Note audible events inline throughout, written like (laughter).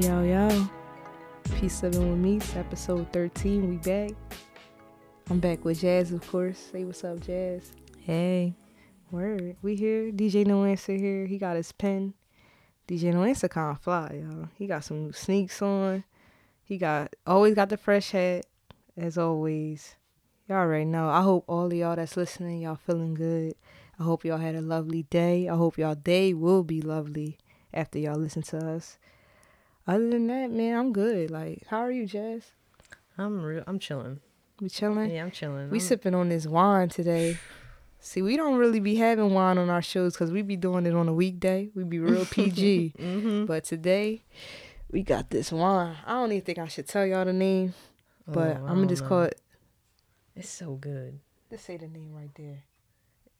Yo, yo. Peace living with me. It's episode 13. We back. I'm back with Jazz, of course. Say what's up, Jazz. Hey. Word. We here. DJ No Answer here. He got his pen. DJ No Answer kind of fly, y'all. He got some new sneaks on. He got always got the fresh hat, as always. Y'all already know. I hope all of y'all that's listening, y'all feeling good. I hope y'all had a lovely day. I hope y'all day will be lovely after y'all listen to us. Other than that, man, I'm good. Like, how are you, Jazz? I'm real I'm chilling. We chilling? Yeah, I'm chilling. We I'm- sipping on this wine today. (sighs) See, we don't really be having wine on our shows because we be doing it on a weekday. We be real (laughs) PG. mm-hmm. But today, we got this wine. I don't even think I should tell y'all the name, but Oh, I'm gonna just know. call it. It's so good. Just say the name right there.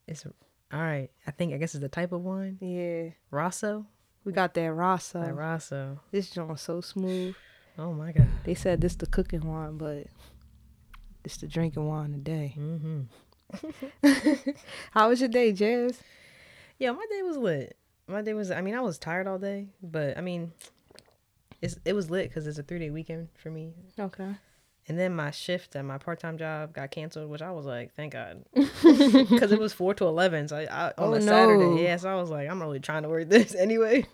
It's all right. I think I guess it's the type of wine. Yeah, Rosso? We got that Rasa. That Rosso. This joint so smooth. Oh my god. They said this the cooking wine, but it's the drinking wine today. Mm-hmm. (laughs) How was your day, Jazz? Yeah, my day was lit. My day was I mean, I was tired all day, but I mean it's it was lit because it's a three day weekend for me. Okay. And then my shift at my part time job got canceled, which I was like, thank God, (laughs) (laughs) because it was four to eleven. So I, I on Oh, a no. Saturday, yeah. So I was like, I'm really trying to work this anyway.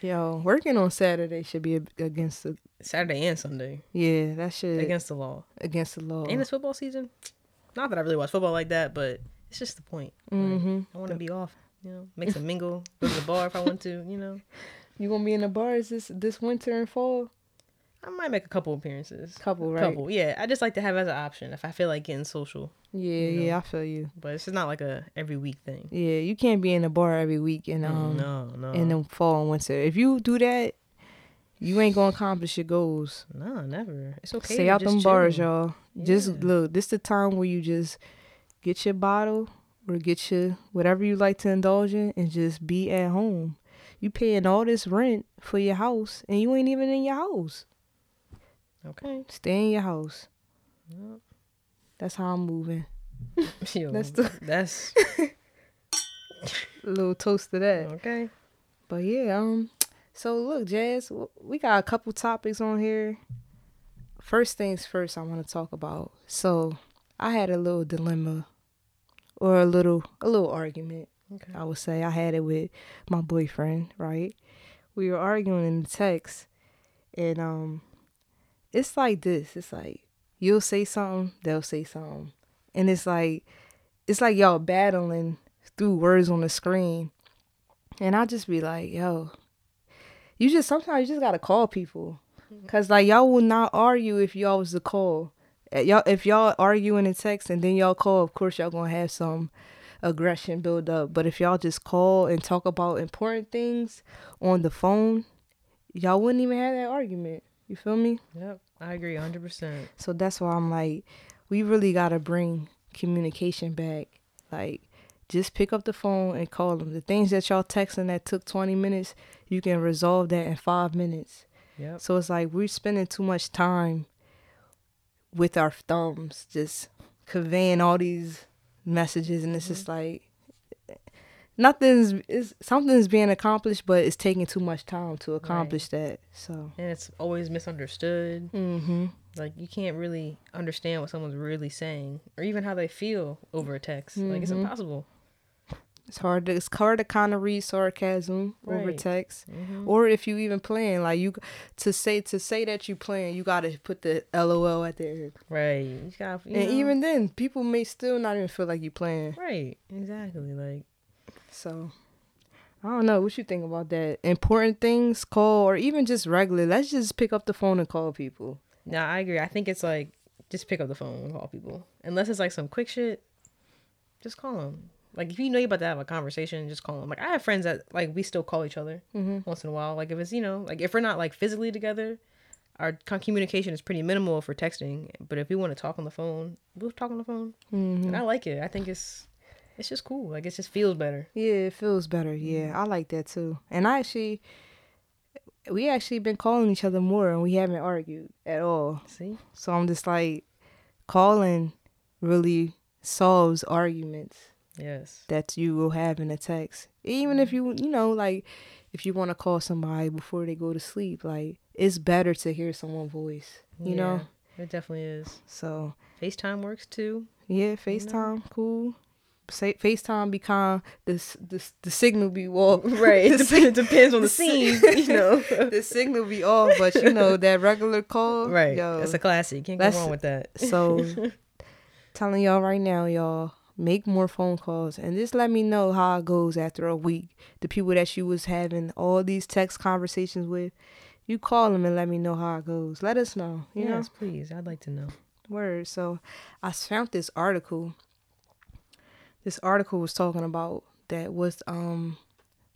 Yo, working on Saturday should be against the Saturday and Sunday yeah that should against the law. against the law. And it's football season. Not that I really watch football like that, but it's just the point. Mm-hmm. I want to be off. You know, make some mingle, go to the bar if I want to. You know, (laughs) You gonna be in the bars this this winter and fall? I might make a couple appearances. Couple, right? Couple, yeah. I just like to have as an option if I feel like getting social, Yeah, You know. yeah, I feel you. but it's just not like a every week thing. Yeah, you can't be in the bar every week and um no, no, in the fall and winter. If you do that, you ain't gonna accomplish your goals. no, never. It's okay. Stay out them bars, y'all. Just look, this the time where you just get your bottle or get your whatever you like to indulge in and just be at home. You paying all this rent for your house and you ain't even in your house. Okay. Stay in your house. Yep. That's how I'm moving. (laughs) Yo, (laughs) That's the- that's (laughs) A little toast to that. okay. But yeah, um, so look, Jazz, we got a couple topics on here. First things first, I want to talk about. So, I had a little dilemma, or a little, a little argument. Okay. I would say I had it with my boyfriend. Right, we were arguing in the text, and um, it's like this. It's like you'll say something, they'll say something, and it's like, it's like y'all battling through words on the screen. And I just be like, yo, you just sometimes you just gotta call people, cause like y'all will not argue if y'all was to call. Uh, Y'all if y'all argue in a text and then y'all call, of course y'all gonna have some aggression build up. But if y'all just call and talk about important things on the phone, y'all wouldn't even have that argument. You feel me? Yep. I agree 100%. So that's why I'm like, we really gotta bring communication back. Like, just pick up the phone and call them. The things that y'all texting that took 20 minutes, you can resolve that in five minutes. Yep. So it's like we're spending too much time with our thumbs, just conveying all these messages, and it's just mm-hmm. like nothing's is something's being accomplished, but it's taking too much time to accomplish that. So. And it's always misunderstood. Mm-hmm. Like you can't really understand what someone's really saying or even how they feel over a text. Like it's Mhm. impossible. It's hard to it's hard to kind of read sarcasm over Right. text, Mhm. or if you even playing like you to say to say that you playing, you gotta put the LOL at the end, Right. You got, you and know, even then, people may still not even feel like you playing. right. Exactly. Like So I don't know what you think about that. Important things call, or even just regular. Let's just pick up the phone and call people. no, I agree. I think it's like just pick up the phone and call people. Unless it's like some quick shit, just call them. Like if you know you're about to have a conversation, just call them. Like I have friends that like we still call each other Mm-hmm. once in a while. Like if it's you know like if we're not like physically together, our communication is pretty minimal for texting. But if we want to talk on the phone, we'll talk on the phone. Mm-hmm. And I like it. I think it's it's just cool. Like it just feels better. Yeah, it feels better. Yeah, mm-hmm. I like that too. And I actually, we actually been calling each other more, and we haven't argued at all. See? So I'm just like, calling really solves arguments. Yes. that you will have in a text. Even if mm-hmm. you, you know, like if you want to call somebody before they go to sleep, like it's better to hear someone's voice, you know? It definitely is. So, FaceTime works too. yeah, FaceTime, cool. Say, FaceTime become this this the signal be off. (laughs) Right. The It depends on the the scene, you know. (laughs) the signal be off, but you know that regular call. (laughs) right. Yo, That's a classic. Can't go wrong with that. So, telling y'all right now, y'all make more phone calls and just let me know how it goes after a week. The people that you was having all these text conversations with, you call them and let me know how it goes. Let us know. You know, please. I'd like to know. word. So, I found this article. This article was talking about that was um,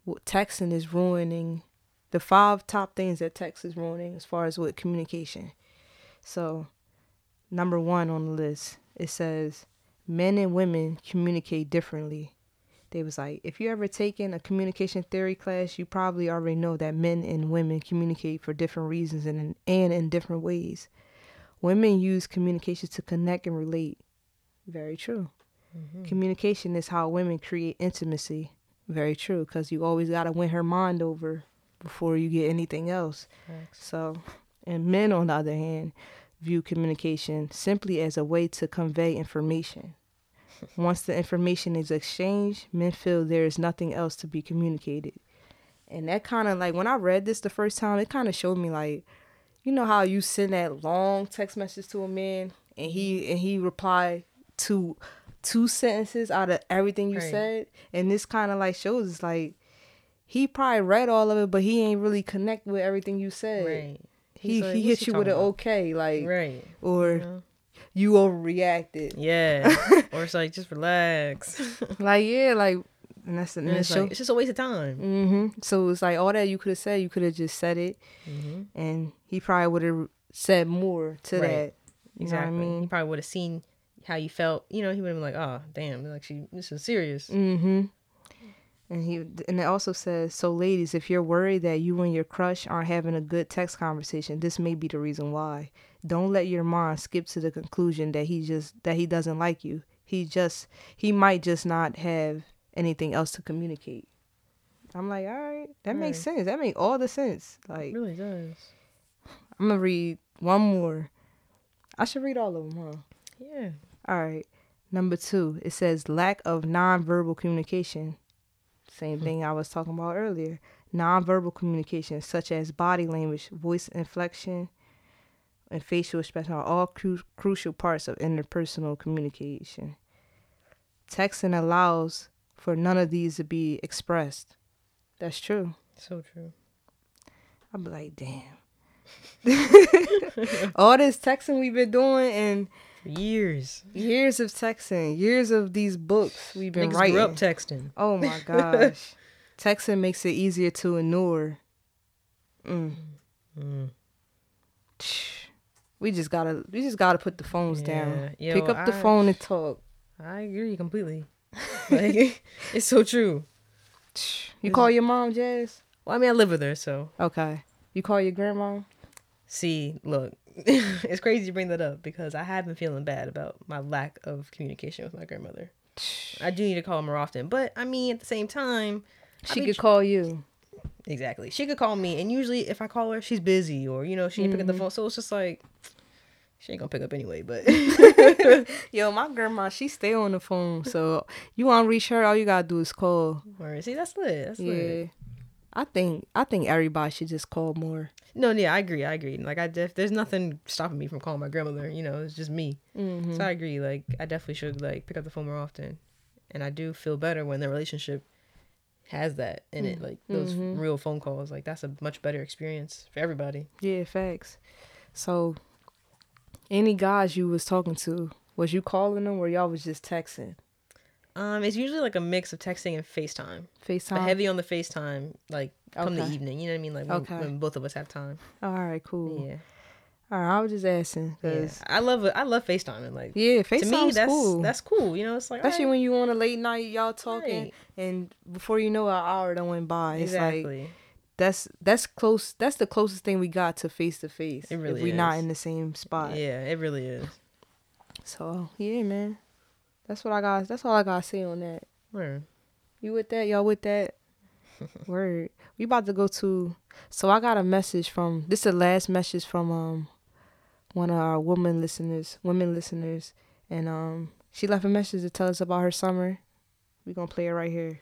what texting is ruining. The five top things that text is ruining as far as with communication. So, number one on the list, it says men and women communicate differently. They was like, if you ever taken a communication theory class, you probably already know that men and women communicate for different reasons and in, and in different ways. Women use communication to connect and relate. Very true. Mm-hmm. Communication is how women create intimacy. Very true, because you always got to win her mind over before you get anything else. Facts. So, and men, on the other hand, view communication simply as a way to convey information. (laughs) Once the information is exchanged, men feel there is nothing else to be communicated. And that kind of like when I read this the first time, it kind of showed me like, you know how you send that long text message to a man and he and he reply to two sentences out of everything you Right. said, and this kind of like shows it's like he probably read all of it, but he ain't really connect with everything you said. Right. He like, he "What's hit you with an about?" okay, like Right. or You overreacted. Yeah. (laughs) or it's like just relax. (laughs) Like yeah, like and that's and it's like it's just a waste of time. hmm So it's like all that you could have said, you could have just said it, Mm-hmm. and he probably would have said more to Right. that. You Exactly. know what I mean? He probably would have seen how you felt. You know, he would have been like, "Oh, damn! Like she, this is serious." Mm-hmm. And he and it also says, so ladies, if you're worried that you and your crush aren't having a good text conversation, this may be the reason why. Don't let your mind skip to the conclusion that he just that he doesn't like you. He just he might just not have anything else to communicate. I'm like, all right, that makes Right. sense. That makes all the sense. It Like, really does. I'm gonna read one more. I should read all of them, huh? Yeah. All right. Number two, it says lack of nonverbal communication. Same hmm. thing I was talking about earlier. Nonverbal communication, such as body language, voice inflection, and facial expression, are all cru- crucial parts of interpersonal communication. Texting allows for none of these to be expressed. That's true. So true. I'm like, damn. (laughs) All this texting we've been doing and years. years of texting, years of these books we've been Niggas writing. grew up texting. oh my (laughs) gosh. texting makes it easier to ignore. Mm. Mm. We just gotta we just gotta put the phones down. Yeah. Pick Yo, up the I- phone and talk. I agree completely. (laughs) Like it's so true. You call your mom, Jazz? Well, I mean, I live with her, so Okay. You call your grandma? see, look, (laughs) it's crazy you bring that up because I have been feeling bad about my lack of communication with my grandmother. I do need to call her more often, but I mean, at the same time, She could tr- call you. Exactly. She could call me, and usually if I call her, she's busy or you know she ain't picking Mm-hmm. the phone. So it's just like she ain't gonna pick up anyway. But (laughs) Yo, my (laughs) grandma, she stay on the phone. So you wanna reach her, all you gotta do is call. or see, that's lit. That's Yeah. lit. I think I think everybody should just call more. No, yeah, I agree. I agree. Like I def- there's nothing stopping me from calling my grandmother. You know, it's just me. Mm-hmm. So I agree. Like I definitely should like pick up the phone more often, and I do feel better when the relationship has that in it. Like those Mhm. real phone calls. Like that's a much better experience for everybody. Yeah, facts. So, any guys you was talking to, was you calling them or y'all was just texting? Um, it's usually like a mix of texting and FaceTime. FaceTime. But heavy on the FaceTime, like come the evening. You know what I mean? Like when, Okay. when both of us have time. All right, cool. Yeah. All right, I was just asking Yeah. because I love it. I love FaceTime and like yeah, to FaceTime me that's cool. that's cool. You know, it's like Especially alright. when you on a late night, y'all talking, Right. and before you know, it, an hour done went by. It's like exactly. that's that's close. That's the closest thing we got to face to face. It really if we not in the same spot. yeah, it really is. So yeah, man, that's what I got. That's all I gotta say on that. Where? You with that? Y'all with that? (laughs) Word. We about to go to. So I got a message from. This is the last message from um one of our woman listeners, women listeners, and um she left a message to tell us about her summer. We gonna play it right here.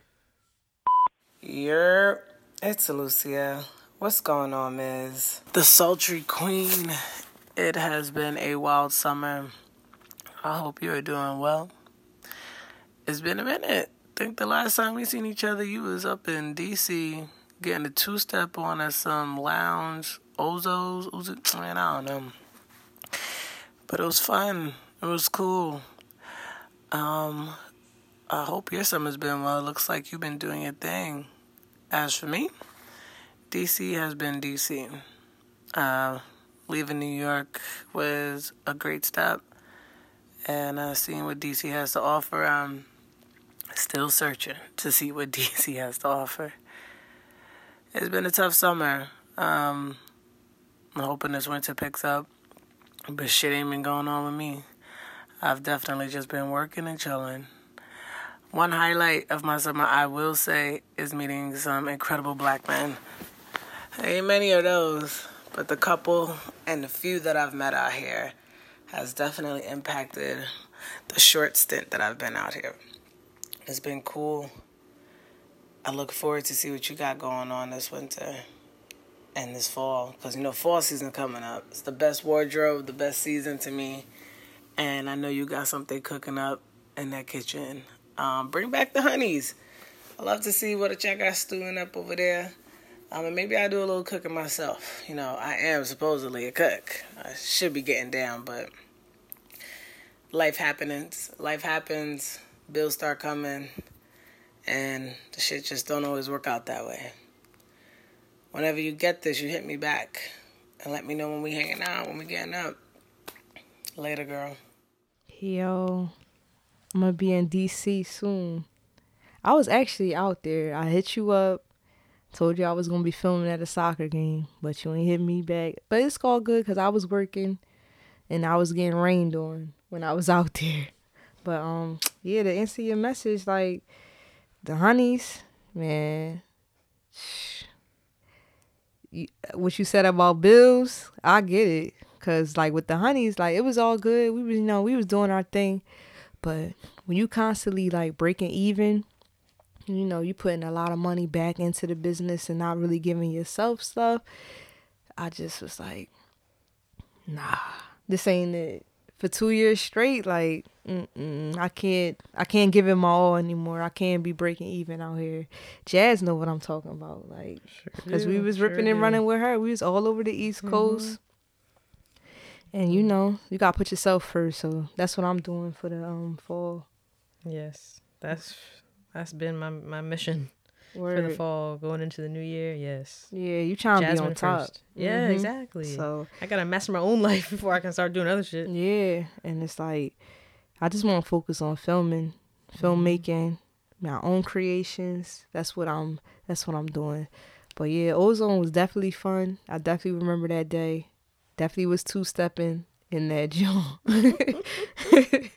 Yerp, it's Lucia. What's going on, Miz? The sultry queen. It has been a wild summer. I hope you are doing well. It's been a minute. I think the last time we seen each other, you was up in DC getting a two step on at some lounge, Ozos, Ozo, man, I don't know. But it was fun. It was cool. Um, I hope your summer's been well. It looks like you've been doing your thing. As for me, DC has been DC. Uh, leaving New York was a great step, and uh, seeing what DC has to offer, I'm still searching to see what (laughs) DC has to offer. It's been a tough summer. Um, I'm hoping this winter picks up, but shit ain't been going on with me. I've definitely just been working and chilling. One highlight of my summer, I will say, is meeting some incredible black men. Ain't many of those, but the couple and the few that I've met out here has definitely impacted the short stint that I've been out here. It's been cool. I look forward to see what you got going on this winter and this fall, because you know fall season coming up. It's the best wardrobe, the best season to me, and I know you got something cooking up in that kitchen. Um, bring back the honeys. I love to see what a check got stewing up over there. Um, and maybe I do a little cooking myself. You know, I am supposedly a cook. I should be getting down, but life happens. Life happens. Bills start coming, and the shit just don't always work out that way. Whenever you get this, you hit me back and let me know when we hanging out, when we getting up. Later, girl. Yo, I'm gonna be in DC soon. I was actually out there. I hit you up, told you I was gonna be filming at a soccer game, but you ain't hit me back. But it's all good because I was working and I was getting rained on when I was out there. But um, yeah, to answer your message, like the honeys, man. You, what you said about bills, I get it. Cause like with the honeys, like it was all good. We was you know we was doing our thing, but when you constantly like breaking even, you know you putting a lot of money back into the business and not really giving yourself stuff. I just was like, nah, this ain't it. For two years straight, like mm-mm, I can't, I can't give it my all anymore. I can't be breaking even out here. Jazz know what I'm talking about, like, cause we was sure ripping and running with her. We was all over the East Coast. And you know, you gotta put yourself first. So that's what I'm doing for the um fall. Yes, that's that's been my my mission for the fall, going into the new year. Yes, Yeah, you trying to be on top. first. Yeah, Mhm. exactly. So I gotta master my own (laughs) life before I can start doing other shit. yeah, and it's like I just want to focus on filming, filmmaking, my own creations. That's what I'm. That's what I'm doing. But yeah, Ozone was definitely fun. I definitely remember that day. Definitely was two stepping in that (laughs) joint. (laughs)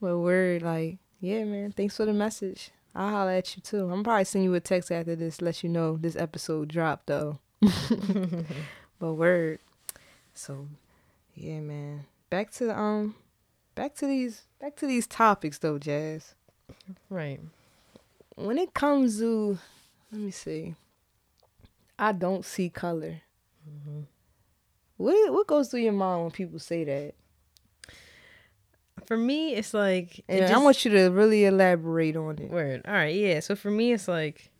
but we're like, yeah, man. Thanks for the message. I'll holler at you too. I'm probably send you a text after this, let you know this episode dropped though. (laughs) but word. So yeah, man. Back to the um back to these back to these topics though, Jazz. Right. When it comes to let me see. I don't see color. What what goes through your mind when people say that? For me, it's like it And I want you to really elaborate on it. Word. All right. Yeah. So for me, it's like,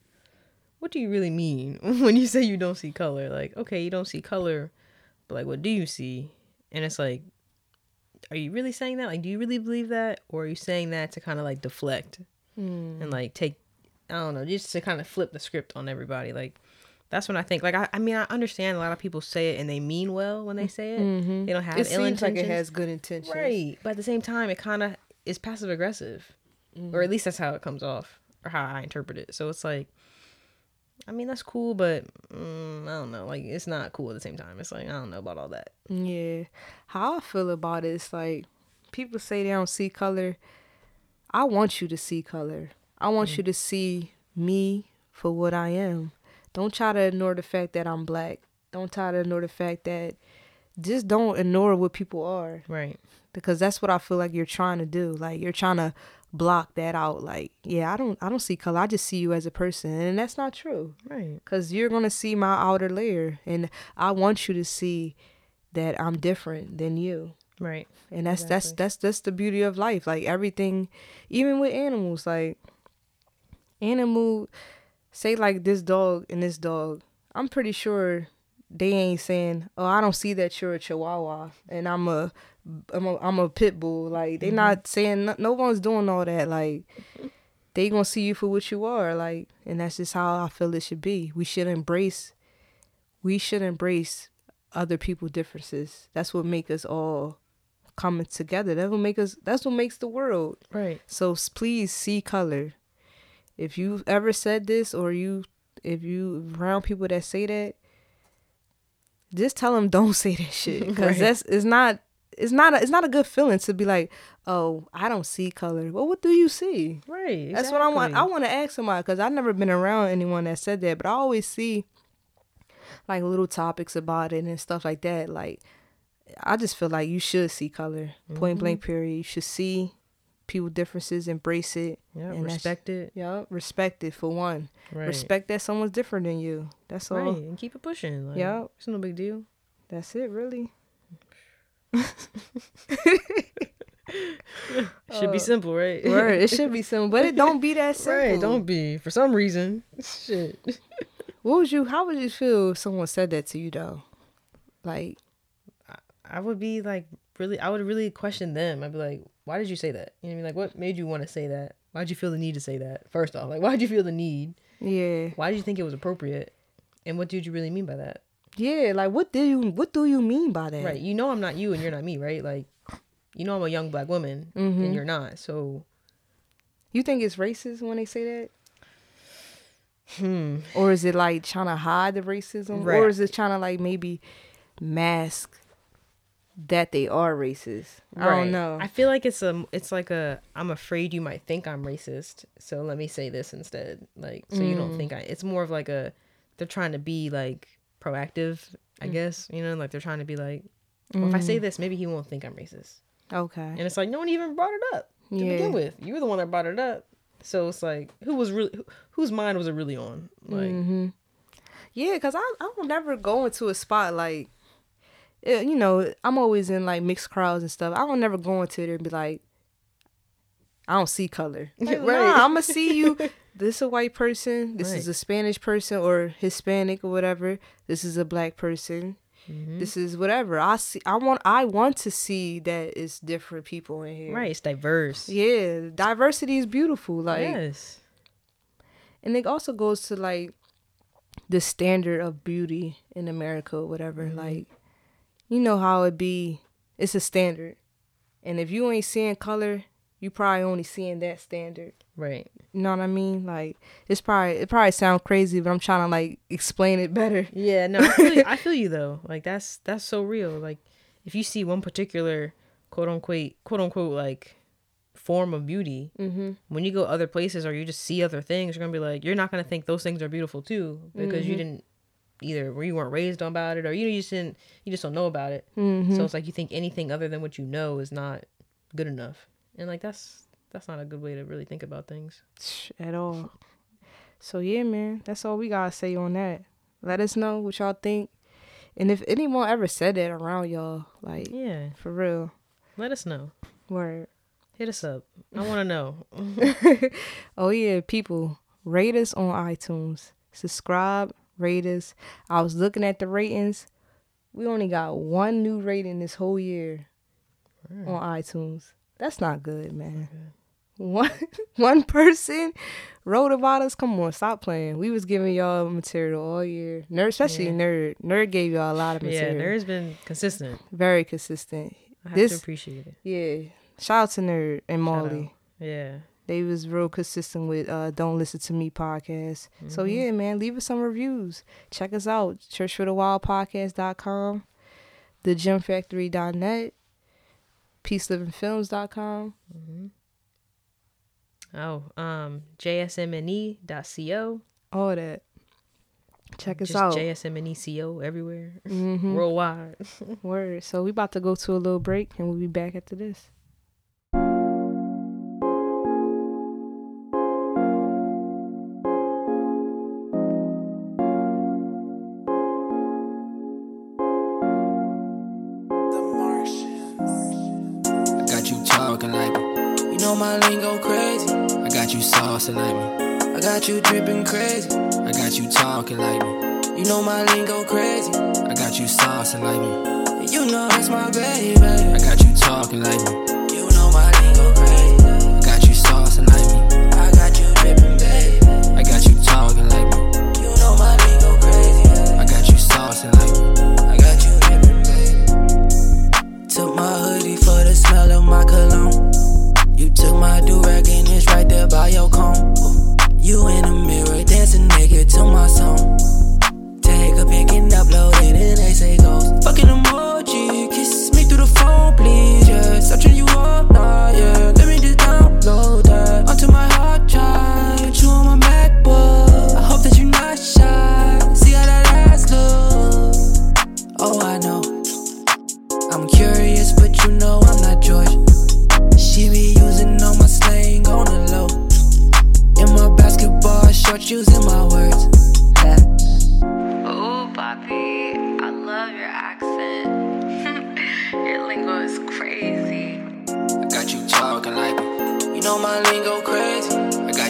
what do you really mean (laughs) when you say you don't see color? Like, okay, you don't see color, but like, what do you see? And it's like, are you really saying that? Like, do you really believe that, or are you saying that to kind of like deflect Hmm. and like take, I don't know, just to kind of flip the script on everybody? Like, that's when I think. Like, I, I mean, I understand a lot of people say it and they mean well when they say it. Mhm. They don't have It ill seems like it has good intentions. Right. But at the same time, it kind of is passive aggressive. Or at least that's how it comes off, or how I interpret it. So it's like, I mean, that's cool, but mm, I don't know. Like, it's not cool at the same time. It's like, I don't know about all that. Yeah. How I feel about it is like people say they don't see color. I want you to see color. I want you to see me for what I am. Don't try to ignore the fact that I'm black. Don't try to ignore the fact that just don't ignore what people are Right. because that's what I feel like you're trying to do. Like you're trying to block that out. Like, yeah, I don't I don't see color. I just see you as a person, and that's not true. Right. Cuz you're going to see my outer layer and I want you to see that I'm different than you. Right. And that's that's that's that's the beauty of life. Like everything even with animals like animal say like this dog and this dog. I'm pretty sure they ain't saying, "Oh, I don't see that you're a chihuahua and I'm a I'm a, I'm a pit bull." Like they not mm-hmm. saying no, no one's doing all that like they to see you for what you are like and that's just how I feel it should be. We should embrace we should embrace other people's differences. That's what make us all coming together. That will make us. That's what makes the world. Right. So please see color. If you ever said this, or you, if you around people that say that, just tell them don't (laughs) say that shit (laughs) because Right. that's it's not. It's not. A, it's not a good feeling to be like, oh, I don't see color. Well, what do you see? Right. That's what I want. I want to ask somebody because I've never been around anyone that said that, but I always see like little topics about it and stuff like that. Like, I just feel like you should see color, point blank, mm-hmm. period. You should see people differences, embrace it. Yeah. and Respect it. Yeah, respect it for one. Right. Respect that someone's different than you. That's all. Right. And keep it pushing. Like, Yeah. It's no big deal. That's it, really. (laughs) Should be simple, right? Uh, Word. It (laughs) should be simple, but it don't be that (laughs) simple. Right. Don't be. For some reason. Shit. What would you? How would you feel if someone said that to you though? Like, I would be like really I would really question them. I'd be like, why did you say that? You know what I mean? Like what made you want to say that? Why did you feel the need to say that? First off, like why did you feel the need? yeah, Why did you think it was appropriate? And what did you really mean by that? yeah. Like, what do you? What do you mean by that? Right. You know I'm not you and you're not me, right? Like you know I'm a young black woman Mhm. and you're not. So You think it's racist when they say that? hmm. Or is it like trying to hide the racism? Right. Or is it trying to like maybe mask that they are racist? I don't know. I feel like it's a it's like a I'm afraid you might think I'm racist, so let me say this instead. Like so you Mm. don't think I it's more of like a they're trying to be like proactive, Mm. I guess. You know, like they're trying to be like well, if I Mm. say this, maybe he won't think I'm racist. okay. And it's like no one even brought it up to Yeah. begin with. You were the one that brought it up. So it's like who was really who, whose mind was it really on? Like hmm Yeah, cause I I will never go into a spot like, eh, you know, I'm always in like mixed crowds and stuff. I don't never go into there and be like, I don't see color. (laughs) Like, Right. Nah, I'm gonna see you. (laughs) This is a white person. This is a Spanish person or Hispanic or whatever. This is a black person. mhm. This is whatever. I see. I want. I want to see that it's different people in here. right, it's diverse. Yeah, diversity is beautiful. Like yes. and it also goes to like the standard of beauty in America or whatever. Mm-hmm. Like, you know how it be. It's a standard, and if you ain't seeing color, you probably only seeing that standard. Right. You know what I mean? Like, it's probably it probably sound crazy, but I'm trying to like explain it better. (laughs) Yeah, no, I feel, you, I feel you though. Like that's that's so real. Like if you see one particular quote unquote quote unquote like form of beauty, Mm-hmm. when you go other places or you just see other things, you're gonna be like, you're not gonna think those things are beautiful too because you Mhm. didn't either where you weren't raised about it or you just didn't you just don't know about it. Mm-hmm. So it's like you think anything other than what you know is not good enough, and like that's that's not a good way to really think about things. at all. So yeah, man, that's all we gotta say on that. Let us know what y'all think, and if anyone ever said that around y'all, like Yeah, for real, let us know. word. Hit us up. I want to (laughs) know. oh yeah, people, rate us on iTunes. Subscribe, rate us. I was looking at the ratings. We only got one new rating this whole year on iTunes. That's not good, man. One (laughs) one person wrote about us. Come on, stop playing. We was giving y'all material all year. Nerd, especially Yeah. nerd. Nerd gave y'all a lot of material. Yeah. Nerd's been consistent. Very consistent. I have This- to appreciate it. Yeah. Shout out to Nerd and Molly. Yeah. They was real consistent with uh Don't Listen to Me podcast. So Mhm. yeah, man, leave us some reviews. Check us out. Churchforthewildpodcast.com, thegemfactory.net, peacelivingfilms.com. hmm Oh, um, jsmne.co. All that. Check us Just out. JSMNECO everywhere, hmm (laughs) worldwide. (laughs) Word. So we about to go to a little break and we'll be back after this. Know my lingo crazy. I got you saucing like me. I got you dripping crazy. I got you talking like me. You know my lingo crazy. I got you saucing like me. And you know that's my baby. I got you talking like me. You know my lingo crazy. I got you saucing like me. I got you dripping, baby. I got you talking like me. You know my lingo crazy. I got you saucing like me. I got you dripping, baby. Took my hoodie for the smell of my cologne. Took my durag and it's right there by your comb. You in the mirror dancing nigga to my song. Take a pic and upload it and they say goes. Fucking emoji,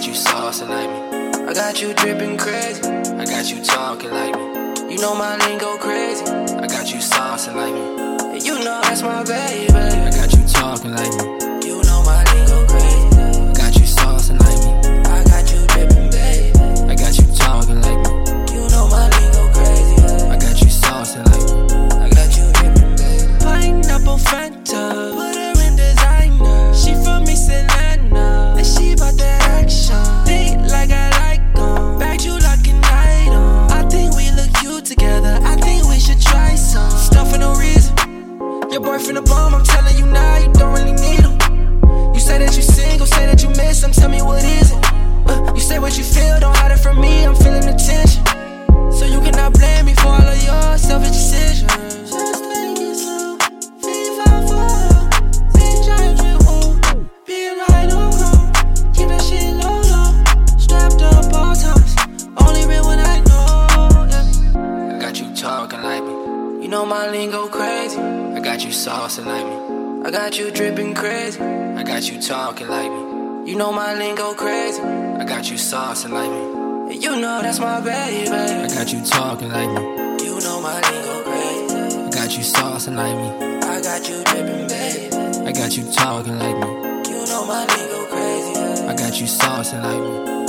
got you saucing like me. I got you dripping crazy. I got you talking like me. You know my lingo crazy. I got you saucing like me. You know that's my baby. I got you talking like me. Got you dripping crazy. I got you talking like me. You know my lingo crazy. I got you saucing like me. You know that's my baby. I got you talking like me. You know my lingo crazy. I got you saucing like me. I got you dripping, baby. I got you talking like me. You know my lingo crazy. I got you saucing like me.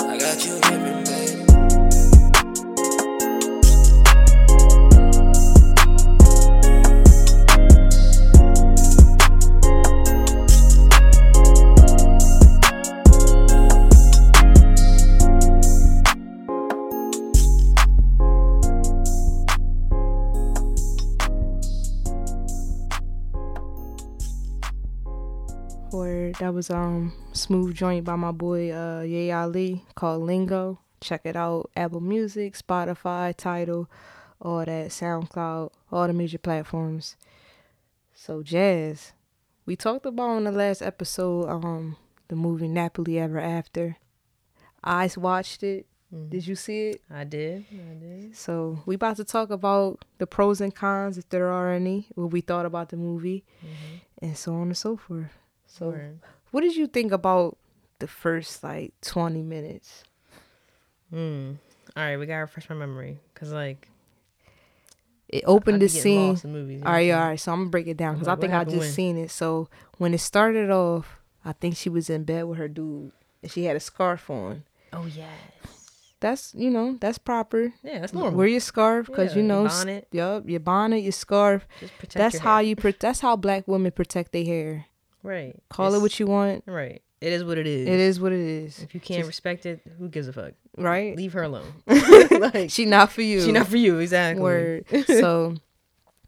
That was um smooth joint by my boy uh Ye Ali called Lingo. Check it out. Apple Music, Spotify, Tidal, all that, SoundCloud, all the major platforms. So Jazz, we talked about on the last episode um the movie Nappily Ever After. I watched it. Did you see it? I did. I did. So we about to talk about the pros and cons, if there are any, what we thought about the movie, and so on and so forth. So, Word. what did you think about the first like twenty minutes? Mm. All right, we gotta refresh my memory because like It opened the scene. movies. you know All right, all. So I'm gonna break it down because I Like, what think I just when? seen it. So when it started off, I think she was in bed with her dude, and she had a scarf on. Oh yes. That's you know that's proper. Yeah, that's normal. Wear your scarf because Yeah, you know, bonnet. yup, your bonnet, your scarf. Just protect That's how you. Pro- that's how black women protect their hair. Right. Call it what you want. Right. It is what it is. It is what it is. If you can't respect it, who gives a fuck? Right? Leave her alone. (laughs) like She not for you. she not for you exactly. Word. (laughs) so,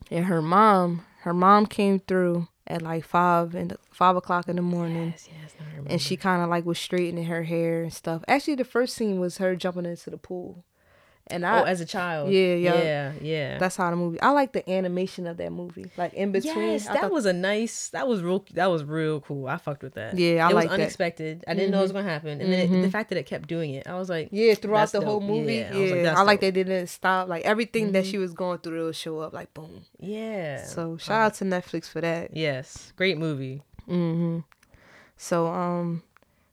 and her mom, her mom came through at like five and five o'clock in the morning. Yes, yes, and she kind of like was straightening her hair and stuff. Actually, the first scene was her jumping into the pool, and I oh, as a child. Yeah, yeah. yeah, yeah. that's how the movie. I like the animation of that movie, like in between. Yes, I that thought- was a nice. That was real. That was real cool. I fucked with that. Yeah, I it like was that. unexpected. I didn't know it was gonna happen, and then it, the fact that it kept doing it, I was like, yeah throughout the whole movie. Yeah, Yeah, I like, I, like they didn't stop. Like everything that she was going through, it would show up like boom. yeah. So shout out to Netflix for that. yes, great movie. hmm So um,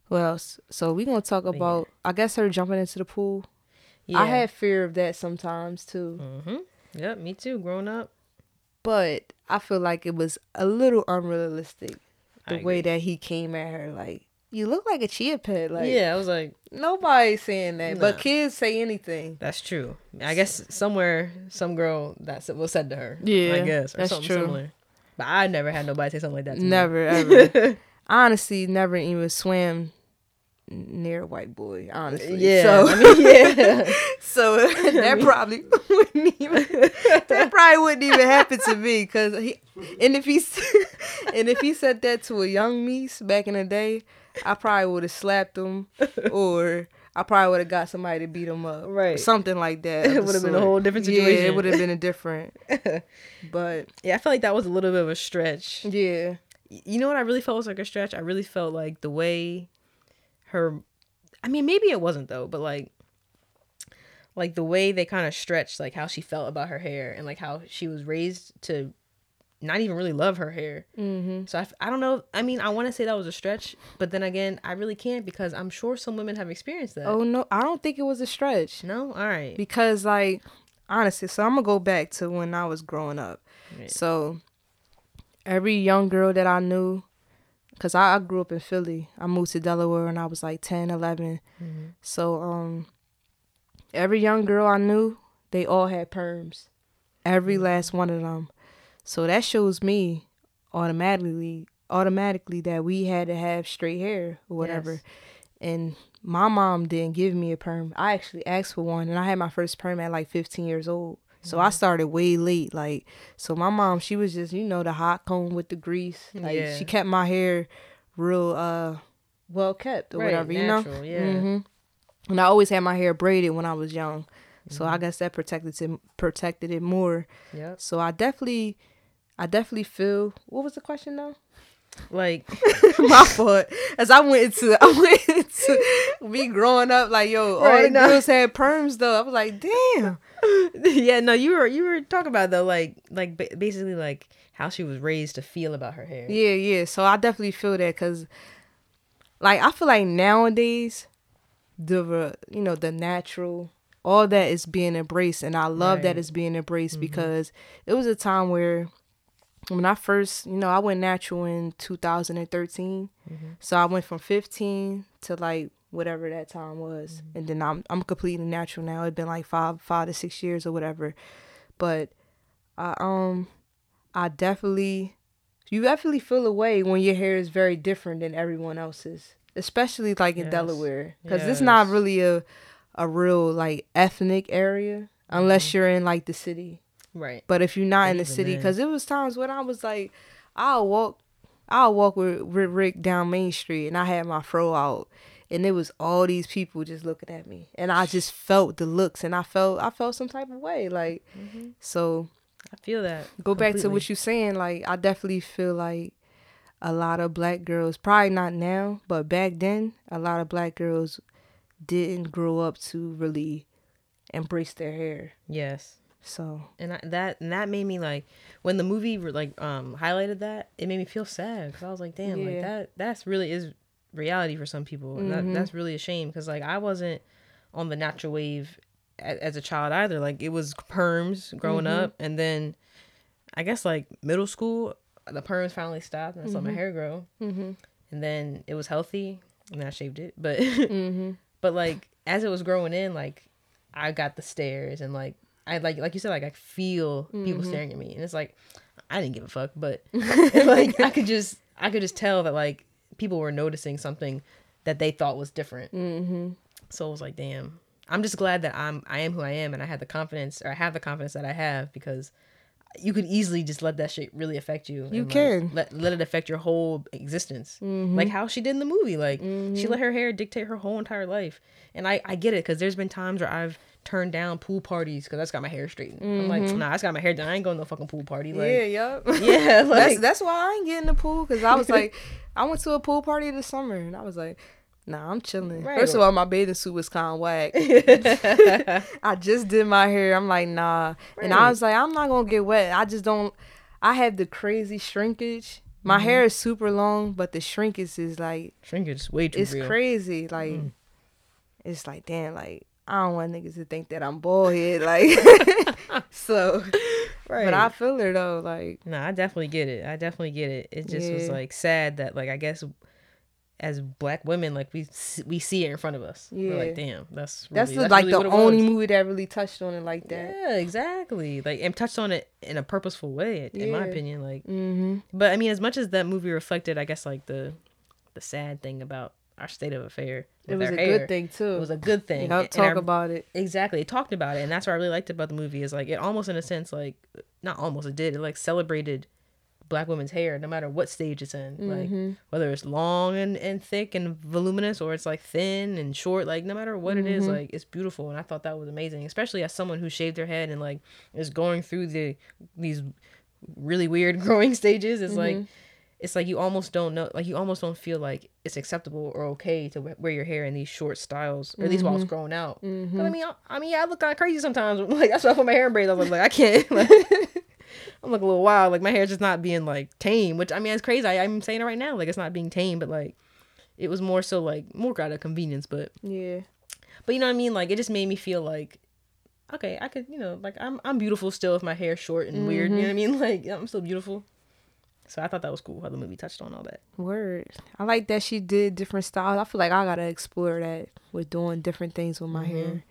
what else? So we gonna talk about. I guess her jumping into the pool. Yeah. I had fear of that sometimes too. Mm-hmm. Yep, me too. Growing up, but I feel like it was a little unrealistic the way that he came at her. Like, you look like a chia pet. Like, yeah, I was like, nobody's saying that, but kids say anything. that's true. I guess somewhere, some girl that was said to her. Yeah, I guess or that's something true. similar. But I never had nobody say something like that. To me. Never ever. (laughs) honestly, never even swam near a white boy. Honestly, Yeah, So, I mean, yeah. (laughs) so (laughs) that probably (laughs) wouldn't even that probably wouldn't even happen to me because he and if he and if he said that to a young Mies back in the day, I probably would have slapped him or I probably would have got somebody to beat him up, Right. Something like that. It would've been a whole different situation. Yeah, it would have been a different. But yeah, I felt like that was a little bit of a stretch. yeah, You know what I really felt was like a stretch? I really felt like the way her I mean maybe it wasn't though, but like like the way they kind of stretched like how she felt about her hair and like how she was raised to not even really love her hair. Mm-hmm. So I, I don't know. I mean, I want to say that was a stretch, but then again, I really can't because I'm sure some women have experienced that. oh no, I don't think it was a stretch. no, all right. because like honestly so i'm gonna go back to when i was growing up so every young girl that i knew because I, I grew up in philly. I moved to delaware when i was like 10 11 so um every young girl i knew they all had perms. Every last one of them. So that shows me automatically automatically that we had to have straight hair or whatever. Yes. and my mom didn't give me a perm. I actually asked for one, and I had my first perm at like 15 years old. So Mm-hmm. I started way late. Like, so my mom, she was just, you know, the hot comb with the grease. Like, Yeah. she kept my hair real, uh, well kept or Right, whatever, you natural, know. yeah. hmm And I always had my hair braided when I was young, so Mm-hmm. I guess that protected it, protected it more. Yeah. So I definitely, I definitely feel. What was the question though? Like (laughs) (laughs) my fault. As I went into, I (laughs) went into me growing up, like yo, all Right, the no. girls had perms though. I was like, damn. yeah, no, you were you were talking about though, like like basically like how she was raised to feel about her hair. Yeah, yeah. So I definitely feel that because, like, I feel like nowadays, the you know the natural, all that is being embraced, and I love that it's being embraced mm-hmm. because it was a time where. When I first, you know, I went natural in 2013. Mm-hmm. So I went from 15 to like whatever that time was. Mm-hmm. And then I'm I'm completely natural now. It's been like 5 5 to 6 years or whatever. But I um I definitely you definitely feel away when your hair is very different than everyone else's, especially like in Yes. Delaware, because it's not really a a real like ethnic area unless mm-hmm. you're in like the city. Right. But if you're not in the city, because it was times when I was like, I'll walk, I'll walk with, with Rick down Main Street, and I had my fro out, and it was all these people just looking at me, and I just felt the looks, and I felt I felt some type of way, like, mm-hmm. so I feel that. go back to what you're saying like i definitely feel like a lot of black girls probably not now but back then a lot of black girls didn't grow up to really embrace their hair Yes. So And I, that and that made me like when the movie like um highlighted that it made me feel sad because I was like damn like Yeah. that that's really is reality for some people and that, that's really a shame because like I wasn't on the natural wave as, as a child either like it was perms growing up and then I guess like middle school the perms finally stopped and I saw my hair grow mm-hmm. and then it was healthy and then I shaved it but Mm-hmm. (laughs) but like as it was growing in like I got the stares and like I like like you said like I feel people mm-hmm. staring at me and it's like I didn't give a fuck but (laughs) (laughs) like I could just I could just tell that like people were noticing something that they thought was different Mm-hmm. so I was like damn I'm just glad that I'm I am who I am and I had the confidence or I have the confidence that I have because you could easily just let that shit really affect you. You and, like, can. let let it affect your whole existence, mm-hmm. like how she did in the movie. Like she mm-hmm. let her hair dictate her whole entire life, and I I get it because there's been times where I've turned down pool parties because I just got my hair straightened. I'm like, nah, I just got my hair done. I ain't going to no fucking pool party. Like, yeah, yep. (laughs) yeah, (laughs) that's like that's why I ain't getting the pool because I was like, (laughs) I went to a pool party this summer and I was like, nah, I'm chilling. Right. First of all, my bathing suit was kind of whack. I just did my hair. I'm like, nah, and I was like, I'm not gonna get wet. I just don't. I have the crazy shrinkage. My Mm-hmm. hair is super long, but the shrinkage is like shrinkage is way too it's real. crazy. Like it's like damn, like I don't want niggas to think that I'm bald head. Like (laughs) (laughs) so, Right. but I feel her though. Like No, I definitely get it. I definitely get it. It just was like sad that like I guess as black women like we we see it in front of us. We're like, damn, that's that's really, the, like really the only was. movie that really touched on it like that. Yeah, exactly. Like and touched on it in a purposeful way, in my opinion. Like, Mm-hmm. but I mean, as much as that movie reflected, I guess like the the sad thing about our state of affair. It was a hair, good thing too. It was a good thing. Talk about it. Exactly. It talked about it. And that's what I really liked about the movie is like it almost in a sense like not almost it did. It like celebrated black women's hair no matter what stage it's in. Like mm-hmm. whether it's long and, and thick and voluminous or it's like thin and short, like no matter what it is, mm-hmm. like it's beautiful. And I thought that was amazing. Especially as someone who shaved their head and like is going through the these really weird (laughs) growing stages. It's like mm-hmm. It's like you almost don't know like you almost don't feel like it's acceptable or okay to wear your hair in these short styles or at least while it's mm-hmm. growing out. Mm-hmm. 'Cause, i mean I, I mean yeah, i look kind of crazy sometimes. (laughs) Like that's why i put my hair in braids. I was like i can't. (laughs) Like, i'm like a little wild. Like my hair's just not being like tame which i mean it's crazy. I, i'm saying it right now. Like it's not being tame but like it was more so like more out of convenience but Yeah. but you know what i mean? Like it just made me feel like okay i could you know like i'm i'm beautiful still with my hair short and weird. You mm-hmm. know what i mean? (laughs) Like i'm still beautiful so i thought that was cool how the movie touched on all that Word. I like that she did different styles. I feel like I gotta explore that with doing different things with my mm-hmm. hair.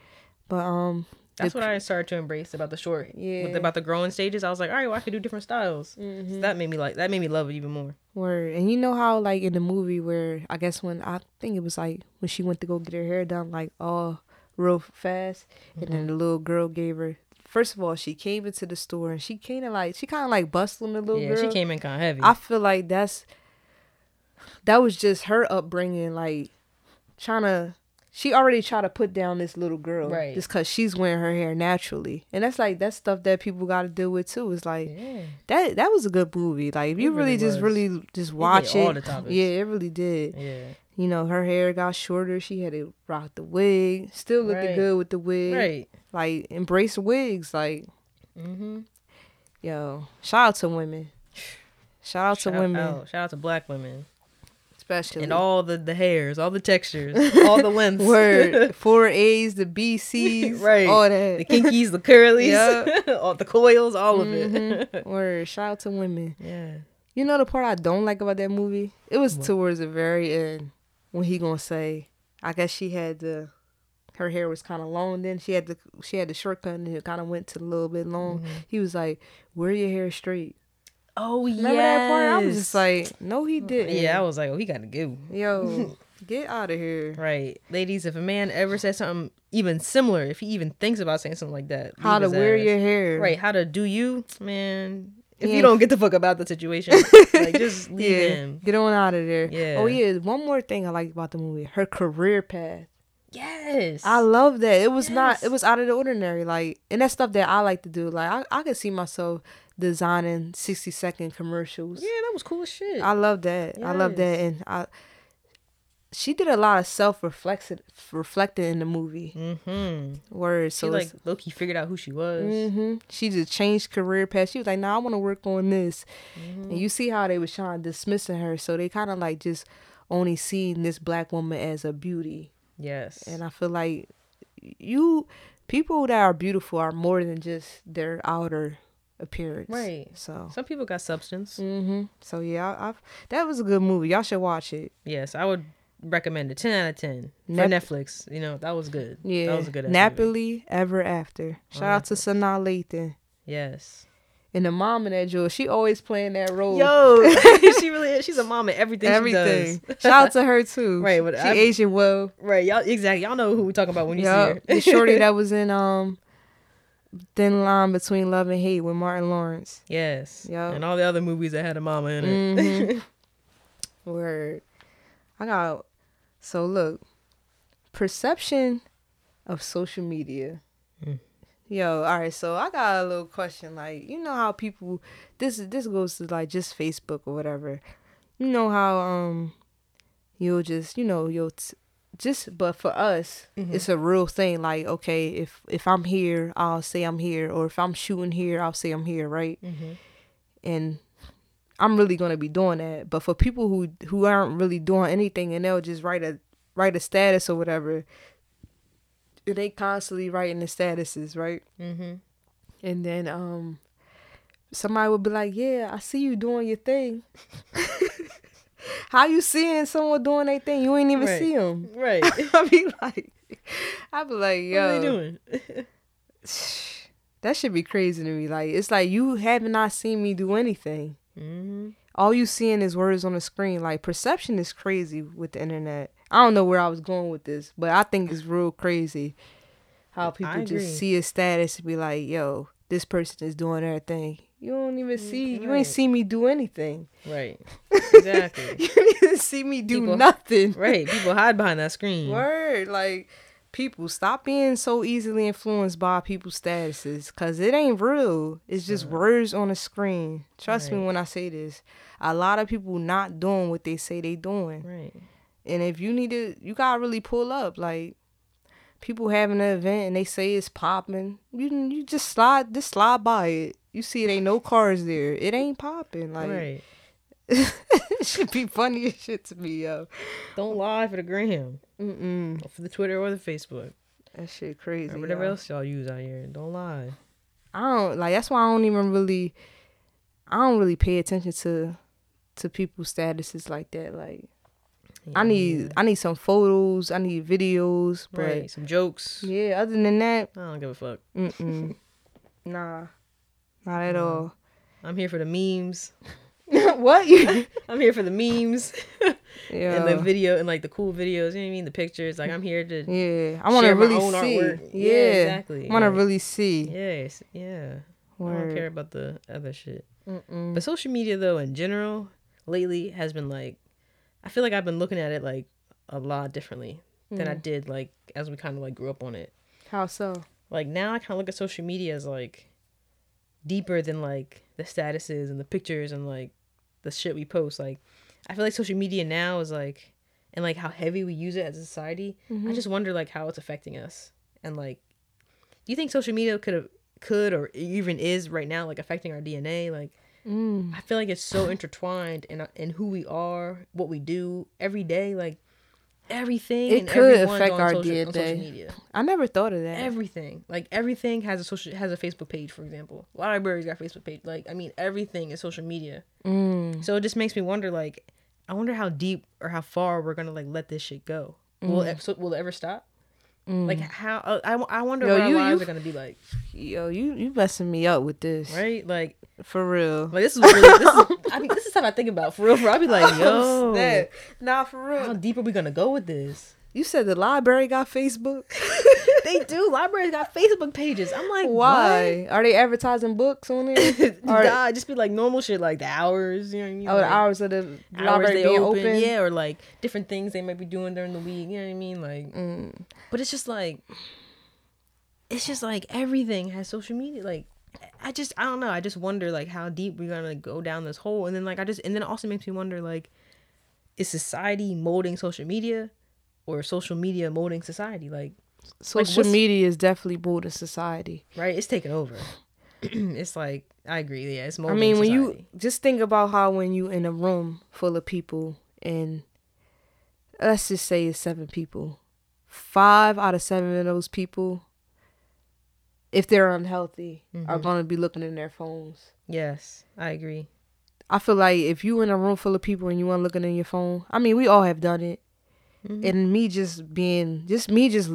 But um That's the what I started to embrace about the short. Yeah. Yeah. about the growing stages. I was like, all right, well, I could do different styles. So that made me like that made me love it even more. Word. And you know how like in the movie where I guess when I think it was like when she went to go get her hair done like all real fast and then mm-hmm. the little girl gave her first of all she came into the store and she kinda like she kinda like bustling the little bit. yeah, girl. she came in kind of heavy. I feel like that's that was just her upbringing, like trying to. She already tried to put down this little girl, Right. Just cause she's wearing her hair naturally, and that's like that's stuff that people got to deal with too. It's like yeah. that. That was a good movie. Like if you really really just really just watch it, all the topics. yeah, it really did. Yeah. You know, her hair got shorter. She had to rock the wig. Still looking Right. good with the wig. Right. Like embrace wigs. Like Mm-hmm. yo, shout out to women. Shout out to women, out, shout out to black women especially and all the the hairs, all the textures, (laughs) all the lengths. Word. (laughs) Four A's, the BC's, (laughs) Right. All that. the kinkies, the curlies, Yeah. all the coils, all of Mhm. it. Word. Shout out to women. yeah. You know the part I don't like about that movie? It was What? towards the very end when he gonna say, I guess she had the her hair was kind of long then she had the she had the shortcut and it kind of went to a little bit long. Mm-hmm. He was like, "Wear your hair straight." Oh yeah. That part? I was just like, "No, he didn't." yeah, I was like, oh, he got to go. Yo, (laughs) get out of here. Right, ladies. If a man ever says something even similar, if he even thinks about saying something like that, How to wear ass. your hair? Right, how to do you, man. If Yeah. you don't get the fuck about the situation, (laughs) like just leave yeah, him. get on out of there. Yeah. Oh yeah, one more thing I liked about the movie: her career path. Yes, I love that. It was not. It was out of the ordinary. Like, and that's stuff that I like to do. Like, I, I could see myself designing sixty second commercials. yeah, that was cool as shit. I love that. I love that, and I. She did a lot of self reflection, reflecting in the movie. mm-hmm. Words. She like Loki figured out who she was. hmm She just changed career path. She was like, "Nah, I want to work on this." Mm-hmm. And you see how they was trying to dismissing her, so they kind of like just only seeing this black woman as a beauty. Yes, And I feel like you people that are beautiful are more than just their outer appearance. Right. So. some people got substance. hmm So yeah, I've, that was a good movie. Y'all should watch it. Yes, I would recommend it. Ten out of ten for Netflix. You know that was good. Yeah. that was a good. Nappily Ever After. Shout out to Sanaa Lathan. Yes. And the mom in that Joe, she always playing that role. Yo, (laughs) (laughs) she really is. She's a mom in everything. everything. She does. Shout out to her too. (laughs) Right, but she I- Asian well. Right, y'all exactly. Y'all know who we talking about when you Yeah, see her. the shorty that was in um Thin Line Between Love and Hate with Martin Lawrence. Yes. Yup. And all the other movies that had a mama in it. Mhm. Word. I got so look. Perception of social media. Mm. Yo, all right. So I got a little question. Like, you know how people this this goes to like just Facebook or whatever. You know how um you'll just you know you'll t- just but for us it's a real thing. Like, okay, if if I'm here, I'll say I'm here, or if I'm shooting here, I'll say I'm here, right? Mhm. and I'm really gonna be doing that. But for people who who aren't really doing anything and they'll just write a write a status or whatever, they constantly writing the statuses, right? Mm-hmm. And then um somebody would be like, "Yeah, I see you doing your thing." (laughs) How you seeing someone doing their thing? You ain't even Right. see them. Right. (laughs) I be like, I be like, yo, what are they doing? (sighs) that should be crazy to me. Like, it's like you have not seen me do anything. Mm-hmm. all you seeing is words on the screen. Like perception is crazy with the internet. I don't know where I was going with this, but I think it's real crazy how people just see a status and be like, "Yo, this person is doing their thing." You don't even see. You ain't see me do anything. Right. (laughs) Exactly. you didn't see me do People- nothing. right. People hide behind that screen. (laughs) Word, like people stop being so easily influenced by people's statuses because it ain't real. It's just words on a screen. Trust me when I say this. A lot of people not doing what they say they doing. Right. And if you need to, you gotta really pull up. Like people having an event and they say it's popping, you you just slide, just slide by it. You see, it ain't no cars there. It ain't popping. Like right. (laughs) should be funny as shit to me, yo. Don't lie for the gram, Mm-mm. or for the Twitter or the Facebook, That shit crazy. or whatever yo. else y'all use out here. Don't lie. I don't like. That's why I don't even really. I don't really pay attention to to people's statuses like that. Like I need I need some photos. I need videos. But right. Some jokes. yeah, other than that, I don't give a fuck. mm-mm. (laughs) nah, not at all. I'm here for the memes. (laughs) (laughs) what you? (laughs) I'm here for the memes yeah, (laughs) and the video and like the cool videos. You know what I mean? The pictures. Like I'm here to. yeah. I want to really see. artwork. Yeah, Yeah, exactly. I want to Like- really see. Yes. Yeah. I don't care about the other shit. Mm-mm. But social media though in general lately has been like I feel like I've been looking at it like a lot differently than Mm. I did like as we kind of like grew up on it. How so? Like now I kind of look at social media as like deeper than like the statuses and the pictures and like the shit we post. Like I feel like social media now is like and like how heavy we use it as a society. I just wonder like how it's affecting us. And like do you think social media could have could or even is right now like affecting our DNA like Mm. I feel like it's so intertwined in in who we are, what we do every day, like everything. It and could affect our social, DNA. media. I never thought of that. Everything, like everything, has a social has a Facebook page. For example, libraries got Facebook page. Like I mean, everything is social media. Mm. So it just makes me wonder, like, I wonder how deep or how far we're gonna like let this shit go. Will it, so, will it ever stop? Like how uh, I, I wonder Mm. Yo, what our you- lives you- are gonna be like, Yo, you you messing me up with this, right? Like, For real. like this is really this is I mean this is stuff I think about for real. For I'll be like, yo, (laughs) Snap. Nah, for real. how deep are we gonna go with this? You said the library got Facebook. (laughs) They do. Libraries got Facebook pages. I'm like, Why? Are they advertising books on it? (laughs) What? Nah, just be like normal shit, like the hours. You know what I mean? oh, the Like, hours of the hours library they being open, open? yeah, or like different things they might be doing during the week. You know what I mean? Like, Mm. but it's just like, it's just like everything has social media. Like, I just, I don't know. I just wonder like how deep we're gonna go down this hole, and then like I just, and then it also makes me wonder like, is society molding social media, or social media molding society? Like, Social what's- media is definitely molding society. right? It's taking over. (clears throat) it's like I agree. Yeah, it's more. I mean, when you just think about how when you in a room full of people and let's just say it's seven people, five out of seven of those people, if they're unhealthy, are Mhm. going to be looking in their phones. yes, I agree. I feel like if you in a room full of people and you weren't looking in your phone, I mean, we all have done it. Mhm. And me just being, just me just